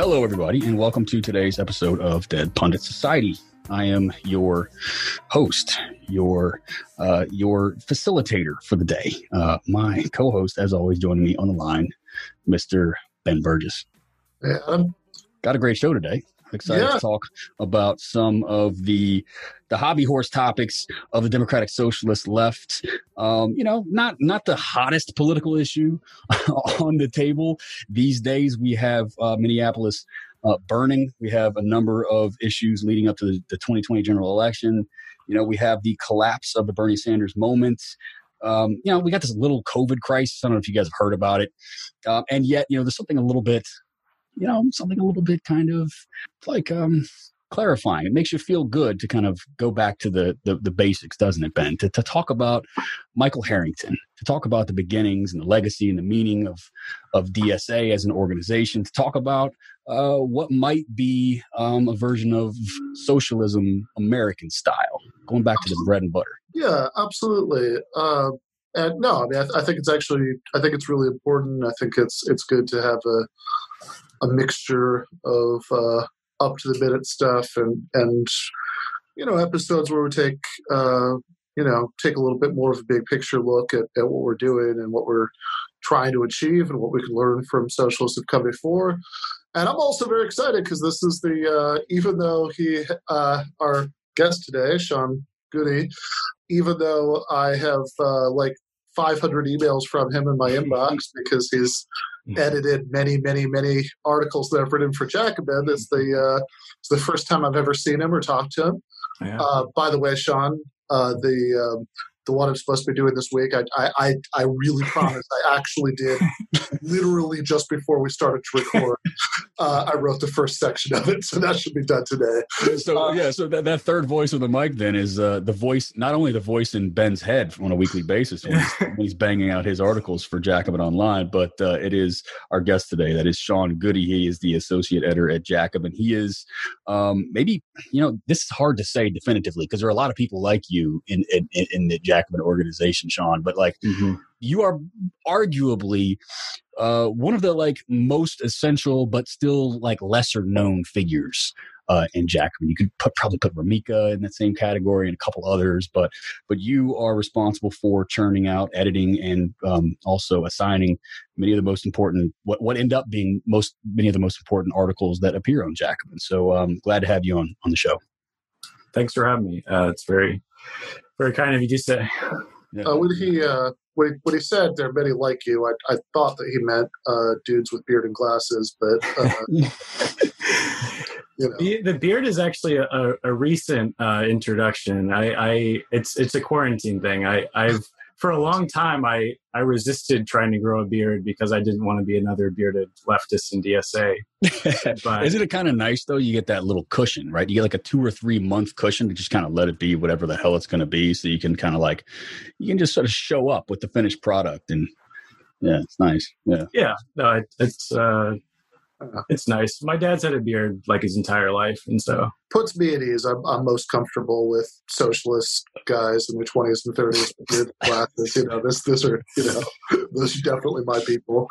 Hello, everybody, and welcome to today's episode of Dead Pundit Society. I am your host, your uh, your facilitator for the day. Uh, my co-host, as always, joining me on the line, Mr. Ben Burgess. Yeah. Got a great show today. Excited Yeah. to talk about some of the the hobby horse topics of the Democratic Socialist left. Um, you know, not not the hottest political issue on the table these days. We have uh, Minneapolis uh, burning. We have a number of issues leading up to the, the 2020 general election. You know, we have the collapse of the Bernie Sanders moment. Um, you know, we got this little COVID crisis. I don't know if you guys have heard about it. Um, and yet, you know, there's something a little bit, you know, something a little bit kind of like um, clarifying. It makes you feel good to kind of go back to the the, the basics, doesn't it, Ben? To, to talk about Michael Harrington, to talk about the beginnings and the legacy and the meaning of of DSA as an organization, to talk about uh, what might be um, a version of socialism American style, going back to the bread and butter. Yeah, absolutely. Uh, and no, I mean, I, th- I think it's actually, I think it's really important. I think it's it's good to have a a mixture of uh, up to the minute stuff and and you know episodes where we take uh, you know take a little bit more of a big picture look at, at what we're doing and what we're trying to achieve and what we can learn from socialists who've come before. And I'm also very excited because this is the uh, even though he uh, our guest today, Sean Gude, even though I have uh, like 500 emails from him in my inbox because he's edited many, many, many articles that I've written for Jacobin. It's the uh, it's the first time I've ever seen him or talked to him. Yeah. Uh, by the way, Sean, uh, the um, the one I'm supposed to be doing this week, I I, I, I really promise I actually did literally just before we started to record. Uh, I wrote the first section of it, so that should be done today. So Uh, yeah, so that, that third voice of the mic then is uh, the voice, not only the voice in Ben's head on a weekly basis when he's, when he's banging out his articles for Jacobin Online, but uh, it is our guest today. That is Sean Gude. He is the associate editor at Jacobin. He is um, maybe you know this is hard to say definitively because there are a lot of people like you in in, in the Jacobin organization, Sean. But like Mhm. you are arguably uh, one of the like most essential but still like lesser known figures uh, in Jacobin. You could put, probably put Remeike in that same category and a couple others, but but you are responsible for churning out, editing, and um, also assigning many of the most important what what end up being most many of the most important articles that appear on Jacobin. So um, glad to have you on on the show. Thanks for having me. Uh, it's very, very kind of you to say. Uh, when he uh, when he, when he said there are many like you, I, I thought that he meant uh, dudes with beard and glasses, but uh, you know, The, the beard is actually a, a, a recent uh, introduction. I, I, it's it's a quarantine thing. I, I've for a long time I, I resisted trying to grow a beard because I didn't want to be another bearded leftist in DSA. But Isn't it kind of nice though? You get that little cushion, right? You get like a two or three month cushion to just kind of let it be whatever the hell it's going to be, so you can kind of like you can just sort of show up with the finished product, and yeah, it's nice. Yeah, yeah, no, it, it's uh, Uh. Uh-huh. it's nice. My dad's had a beard like his entire life, and so puts me at ease. I'm, I'm most comfortable with socialist guys in their 20s and 30s with beard glasses. You know, this this are you know those are definitely my people.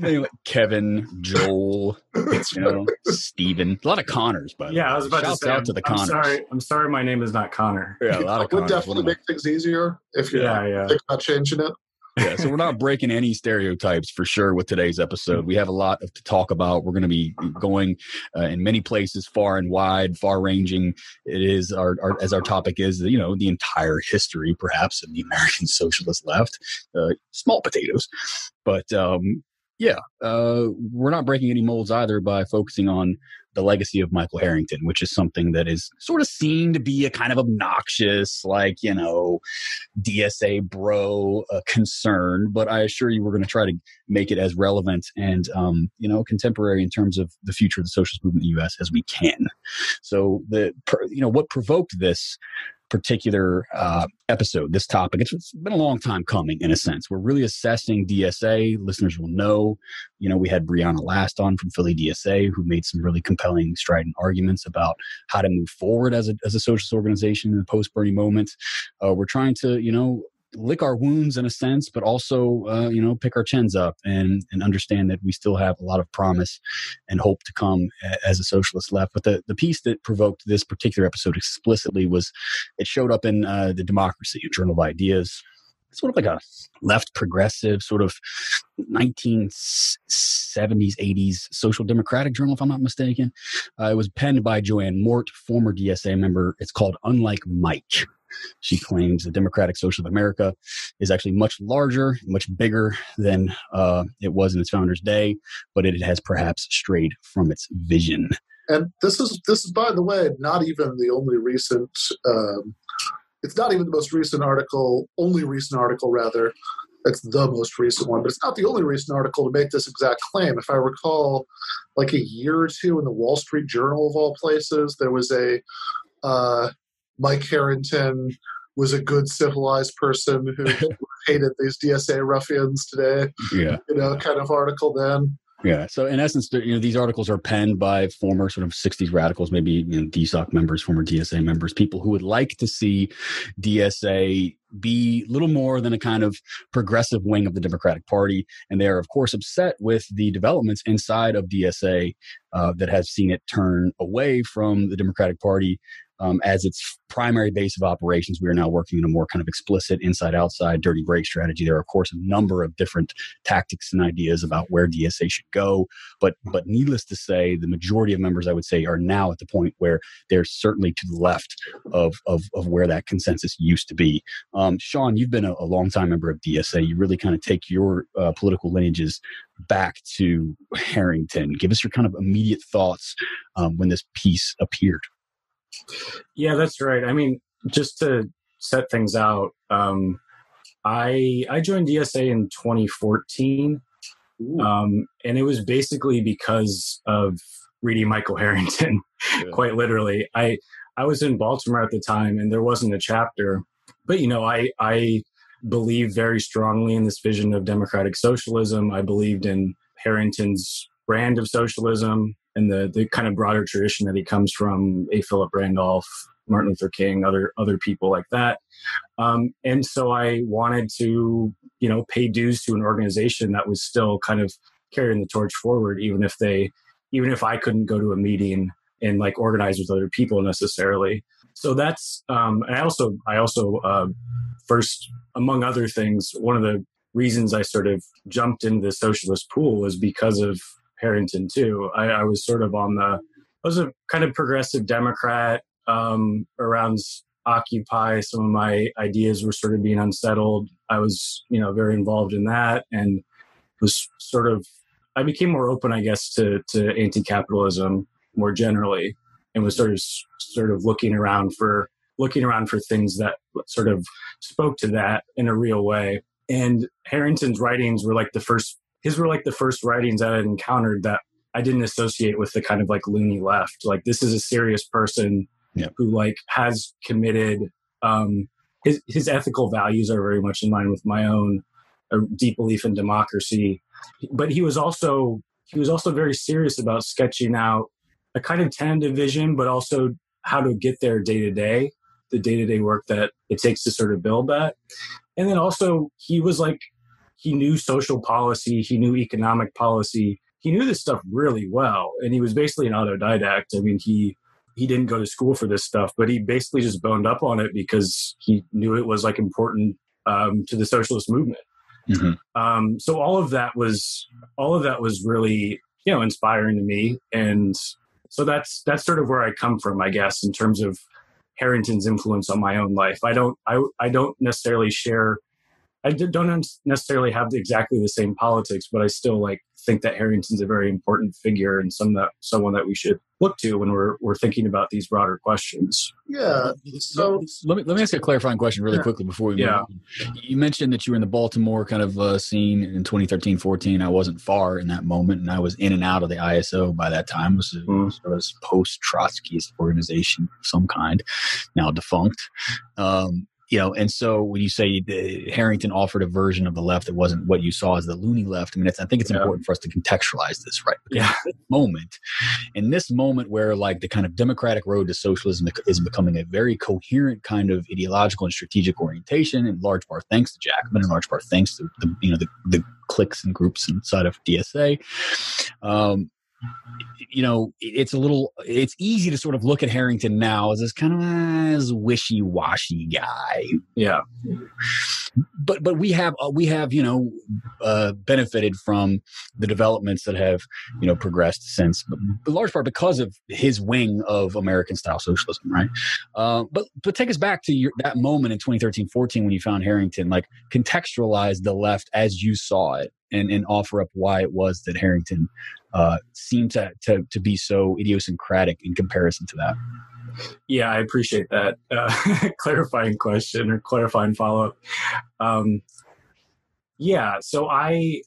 Like Kevin, Joel, you know, Steven. A lot of Connors, but yeah, I was about Shouts to say. out I'm, to the Connors. I'm sorry. I'm sorry. My name is not Connor. Yeah, a lot of It would Connors. Definitely am I- make things easier if you Yeah, yeah. think about changing it. Yeah, so we're not breaking any stereotypes for sure with today's episode. We have a lot to talk about. We're going to be going uh, in many places, far and wide, far ranging. It is our, our as our topic is you know the entire history, perhaps, of the American socialist left. Uh, small potatoes, but um, yeah, uh, we're not breaking any molds either by focusing on the legacy of Michael Harrington, which is something that is sort of seen to be a kind of obnoxious, like you know, DSA bro uh, concern, but I assure you we're going to try to make it as relevant and um, you know contemporary in terms of the future of the socialist movement in the U.S. as we can. So the you know what provoked this particular uh, episode, this topic. It's, it's been a long time coming, in a sense. We're really assessing DSA. Listeners will know, you know, we had Brianna Last on from Philly DSA, who made some really compelling, strident arguments about how to move forward as a as a socialist organization in the post Bernie moment. Uh, we're trying to, you know, lick our wounds in a sense, but also, uh, you know, pick our chins up and, and understand that we still have a lot of promise and hope to come as a socialist left. But the, the piece that provoked this particular episode explicitly was it showed up in uh, the Democracy, Journal of Ideas, It's sort of like a left progressive sort of 1970s 80s social democratic journal if i'm not mistaken. Uh, it was penned by Jo-Ann Mort former dsa member. It's called unlike mike she claims the democratic social of america is actually much larger much bigger than uh, it was in its founder's day but it has perhaps strayed from its vision and this is this is by the way not even the only recent um, it's not even the most recent article, only recent article rather. It's the most recent one, but it's not the only recent article to make this exact claim. If I recall, like a year or two in the Wall Street Journal of all places, there was a uh, Mike Harrington was a good civilized person who hated these DSA ruffians today. Yeah, you know, kind of article then. Yeah. So in essence, you know, these articles are penned by former sort of 60s radicals, maybe you know, DSOC members, former DSA members, people who would like to see DSA be little more than a kind of progressive wing of the Democratic Party. And they are, of course, upset with the developments inside of DSA uh, that has seen it turn away from the Democratic Party um, as its primary base of operations. We are now working in a more kind of explicit inside outside dirty break strategy. There are, of course, a number of different tactics and ideas about where DSA should go. But, but needless to say, the majority of members, I would say, are now at the point where they're certainly to the left of, of, of where that consensus used to be. Um, Sean, you've been a, a long-time member of DSA. You really kind of take your uh, political lineages back to Harrington. Give us your kind of immediate thoughts um, when this piece appeared. Yeah, that's right. I mean, just to set things out, um, I I joined DSA in 2014, um, and it was basically because of reading Michael Harrington. Yeah. quite literally, I I was in Baltimore at the time, and there wasn't a chapter, but you know, I I believe very strongly in this vision of democratic socialism. I believed in Harrington's brand of socialism and the the kind of broader tradition that he comes from, A. Philip Randolph, Martin Luther King, other other people like that. Um, and so I wanted to, you know, pay dues to an organization that was still kind of carrying the torch forward, even if they, even if I couldn't go to a meeting and like organize with other people necessarily. So that's, um, I also, I also, uh, first, among other things, one of the reasons I sort of jumped into the socialist pool was because of Harrington too. I, I was sort of on the, I was a kind of progressive Democrat um, around Occupy. Some of my ideas were sort of being unsettled. I was, you know, very involved in that and was sort of, I became more open, I guess, to, to anti-capitalism more generally and was sort of, sort of looking around for, looking around for things that sort of spoke to that in a real way. And Harrington's writings were like the first his were like the first writings I had encountered that I didn't associate with the kind of like loony left. Like this is a serious person yeah. who like has committed um his his ethical values are very much in line with my own a deep belief in democracy. But he was also he was also very serious about sketching out a kind of tentative vision, but also how to get there day to day, the day to day work that it takes to sort of build that. And then also he was like he knew social policy, he knew economic policy, he knew this stuff really well, and he was basically an autodidact. I mean, he he didn't go to school for this stuff, but he basically just boned up on it because he knew it was like important um, to the socialist movement. Mm-hmm. Um, so all of that was all of that was really you know inspiring to me, and so that's that's sort of where I come from, I guess, in terms of Harrington's influence on my own life. I don't I I don't necessarily share I don't necessarily have exactly the same politics, but I still like think that Harrington's a very important figure and some that someone that we should look to when we're we're thinking about these broader questions. Yeah. So let me let me ask you a clarifying question really yeah. quickly before we yeah. On. You mentioned that you were in the Baltimore kind of uh, scene in 2013, 14. I wasn't far in that moment, and I was in and out of the ISO by that time. It was a mm. sort of post Trotskyist organization of some kind, now defunct. Um, you know, and so when you say the, Harrington offered a version of the left that wasn't what you saw as the loony left, I mean, I think it's yeah. important for us to contextualize this, right? Because yeah. This moment, in this moment where like the kind of democratic road to socialism is becoming a very coherent kind of ideological and strategic orientation, in large part thanks to Jacobin, in large part thanks to the you know the, the cliques and groups inside of DSA. Um, you know, it's a little, it's easy to sort of look at Harrington now as this kind of as wishy washy guy. Yeah. But but we have uh, we have you know uh, benefited from the developments that have you know progressed since, in large part because of his wing of American style socialism, right? Uh, but but take us back to your, that moment in 2013-14 when you found Harrington, like contextualize the left as you saw it and, and offer up why it was that Harrington uh, seemed to, to, to be so idiosyncratic in comparison to that. Yeah, I appreciate that uh, clarifying question or clarifying follow up. Um, yeah, so I,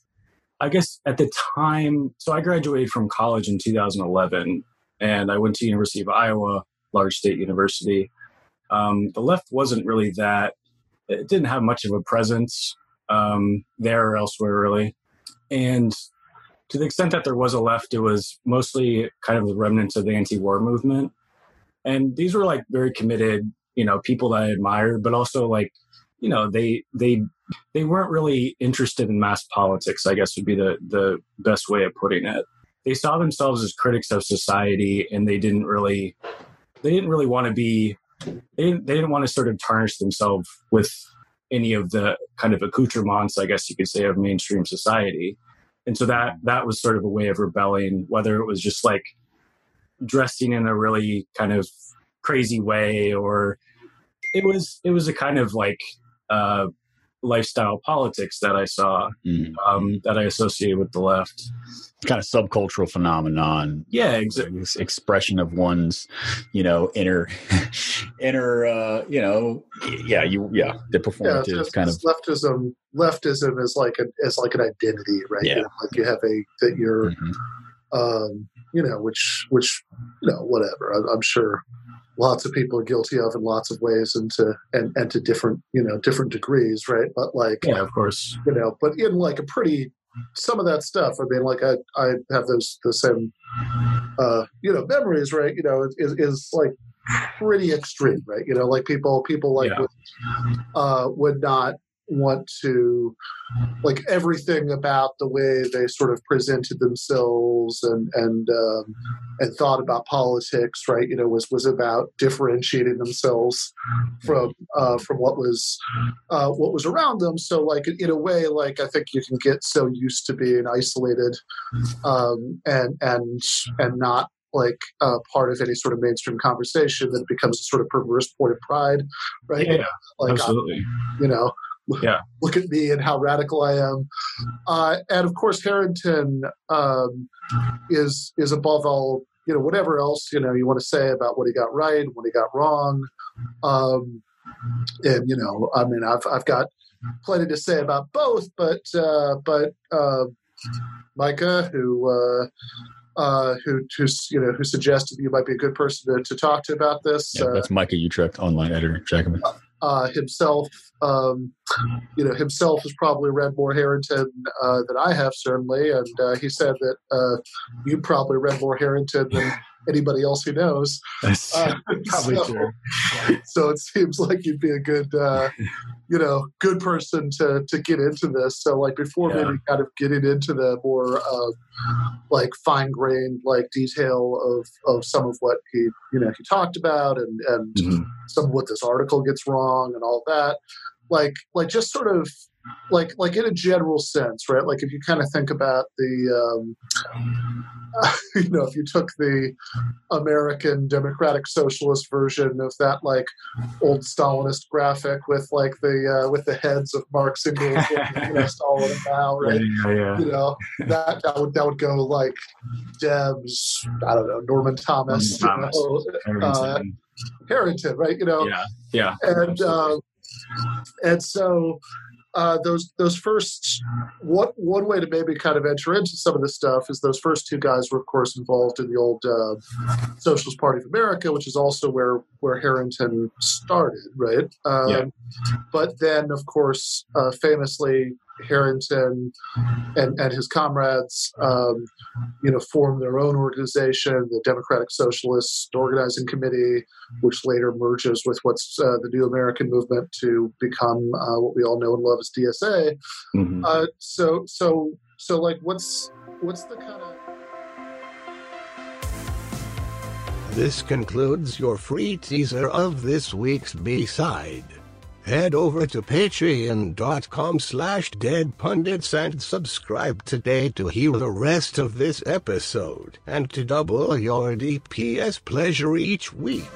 I guess at the time, so I graduated from college in 2011, and I went to University of Iowa, large state university. Um, the left wasn't really that; it didn't have much of a presence um, there or elsewhere, really. And to the extent that there was a left, it was mostly kind of the remnants of the anti-war movement. And these were like very committed, you know, people that I admired, but also like, you know, they they they weren't really interested in mass politics, I guess would be the the best way of putting it. They saw themselves as critics of society and they didn't really they didn't really want to be they didn't, they didn't want to sort of tarnish themselves with any of the kind of accoutrements, I guess you could say, of mainstream society. And so that that was sort of a way of rebelling, whether it was just like dressing in a really kind of crazy way or it was it was a kind of like uh, lifestyle politics that I saw mm. um, that I associated with the left. Kind of subcultural phenomenon. Yeah, exactly. Expression of one's, you know, inner, inner, uh, you know, yeah, you, yeah, the performative yeah, kind of leftism. Leftism is like a is like an identity, right? Yeah. You know, like you have a that you're, mm-hmm. um, you know, which which, you know, whatever. I, I'm sure lots of people are guilty of in lots of ways and to and, and to different you know different degrees right? But like yeah of course. you know but in like a pretty some of that stuff i mean like i i have those the same uh you know memories right? You know is, is like pretty extreme right? You know like people people like yeah. would, uh would not want to like everything about the way they sort of presented themselves and and um, and thought about politics right you know was was about differentiating themselves from uh, from what was uh, what was around them so like in a way like i think you can get so used to being isolated um, and and and not like uh, part of any sort of mainstream conversation that becomes a sort of perverse point of pride, right? Yeah, like, absolutely. you know, yeah. look at me and how radical I am. Uh, and of course, Harrington um, is is above all, you know, whatever else you know you want to say about what he got right, what he got wrong. Um, and you know, I mean, I've I've got plenty to say about both, but uh, but uh, Micah, who. Uh, uh, who, who's you know who suggested you might be a good person to, to talk to about this. Yeah, that's Micah Uetricht, online editor. Check him out uh, himself, um, you know, himself has probably read more Harrington uh, than I have, certainly. And uh, he said that uh, you probably read more Harrington than anybody else who knows. That's uh, probably so, true. So it seems like you'd be a good, uh, you know, good person to to get into this. So like before yeah. maybe kind of getting into the more uh, like fine grained like detail of of some of what he you know he talked about and and mm-hmm. some of what this article gets wrong and all that. Like like just sort of like like in a general sense, right? Like if you kind of think about the, um, you know, if you took the American Democratic Socialist version of that like old Stalinist graphic with like the uh, with the heads of Marx, and Engels, you know, Stalin and Mao, right? Yeah, yeah. You know, that that would that would go like Debs, I don't know, Norman Thomas, Norman Thomas. You know, uh, Harrington, right? You know, yeah, yeah, and. Uh, and so uh, those those first what one way to maybe kind of enter into some of this stuff is those first two guys were of course involved in the old uh, Socialist Party of America, which is also where where Harrington started, right? Um, Yeah. But then, of course, uh, famously, Harrington and and his comrades, um, you know, formed their own organization, the Democratic Socialist Organizing Committee, which later merges with what's uh, the New American Movement to become uh, what we all know and love as DSA. Mhm. Uh, so so so like what's what's the kind of This concludes your free teaser of this week's B-side. Head over to patreon.com slash deadpundits and subscribe today to hear the rest of this episode and to double your DPS pleasure each week.